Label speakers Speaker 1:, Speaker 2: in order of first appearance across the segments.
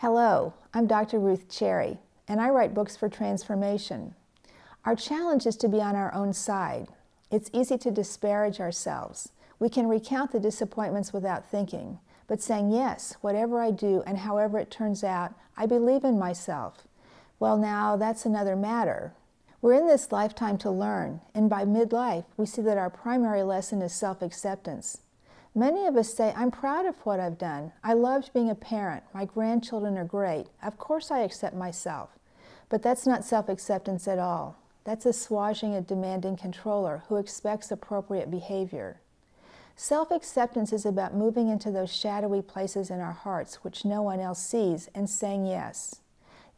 Speaker 1: Hello, I'm Dr. Ruth Cherry, and I write books for transformation. Our challenge is to be on our own side. It's easy to disparage ourselves. We can recount the disappointments without thinking, but saying, Yes, whatever I do and however it turns out, I believe in myself. Well, now that's another matter. We're in this lifetime to learn, and by midlife, we see that our primary lesson is self acceptance. Many of us say, I'm proud of what I've done. I loved being a parent. My grandchildren are great. Of course I accept myself. But that's not self acceptance at all. That's assuaging a demanding controller who expects appropriate behavior. Self acceptance is about moving into those shadowy places in our hearts which no one else sees and saying yes.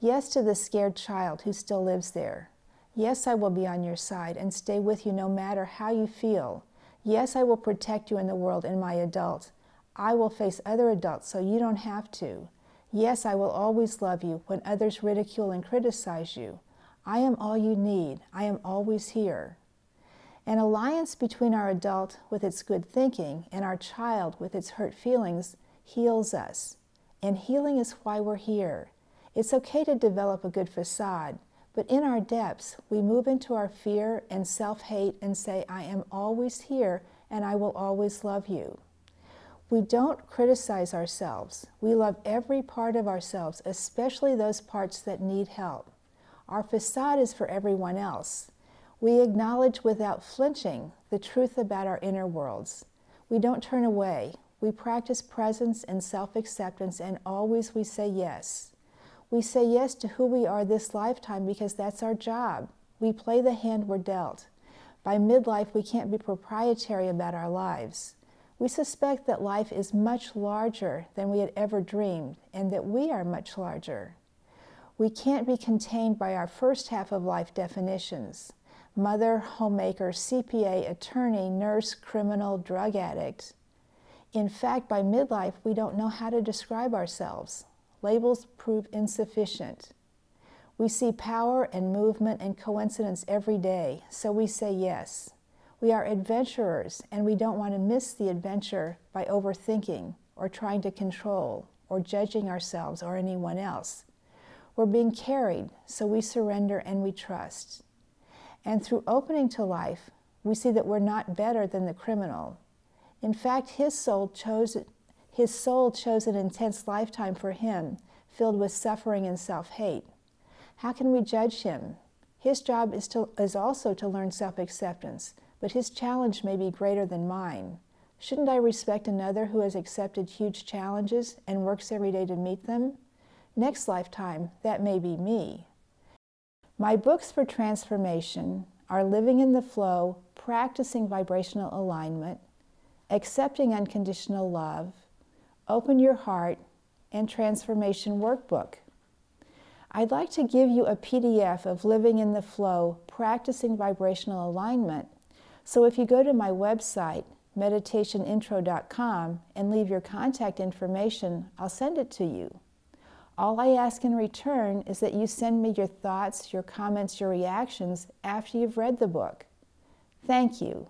Speaker 1: Yes to the scared child who still lives there. Yes, I will be on your side and stay with you no matter how you feel. Yes, I will protect you in the world in my adult. I will face other adults so you don't have to. Yes, I will always love you when others ridicule and criticize you. I am all you need. I am always here. An alliance between our adult with its good thinking and our child with its hurt feelings heals us. And healing is why we're here. It's okay to develop a good facade, but in our depths, we move into our fear and self hate and say, I am always here and I will always love you. We don't criticize ourselves. We love every part of ourselves, especially those parts that need help. Our facade is for everyone else. We acknowledge without flinching the truth about our inner worlds. We don't turn away. We practice presence and self acceptance, and always we say yes. We say yes to who we are this lifetime because that's our job. We play the hand we're dealt. By midlife, we can't be proprietary about our lives. We suspect that life is much larger than we had ever dreamed and that we are much larger. We can't be contained by our first half of life definitions mother, homemaker, CPA, attorney, nurse, criminal, drug addict. In fact, by midlife, we don't know how to describe ourselves. Labels prove insufficient. We see power and movement and coincidence every day, so we say yes. We are adventurers, and we don't want to miss the adventure by overthinking or trying to control or judging ourselves or anyone else. We're being carried, so we surrender and we trust. And through opening to life, we see that we're not better than the criminal. In fact, his soul chose his soul chose an intense lifetime for him, filled with suffering and self hate. How can we judge him? His job is, to, is also to learn self acceptance, but his challenge may be greater than mine. Shouldn't I respect another who has accepted huge challenges and works every day to meet them? Next lifetime, that may be me. My books for transformation are Living in the Flow, Practicing Vibrational Alignment, Accepting Unconditional Love, Open Your Heart, and Transformation Workbook. I'd like to give you a PDF of Living in the Flow, Practicing Vibrational Alignment. So if you go to my website, meditationintro.com, and leave your contact information, I'll send it to you. All I ask in return is that you send me your thoughts, your comments, your reactions after you've read the book. Thank you.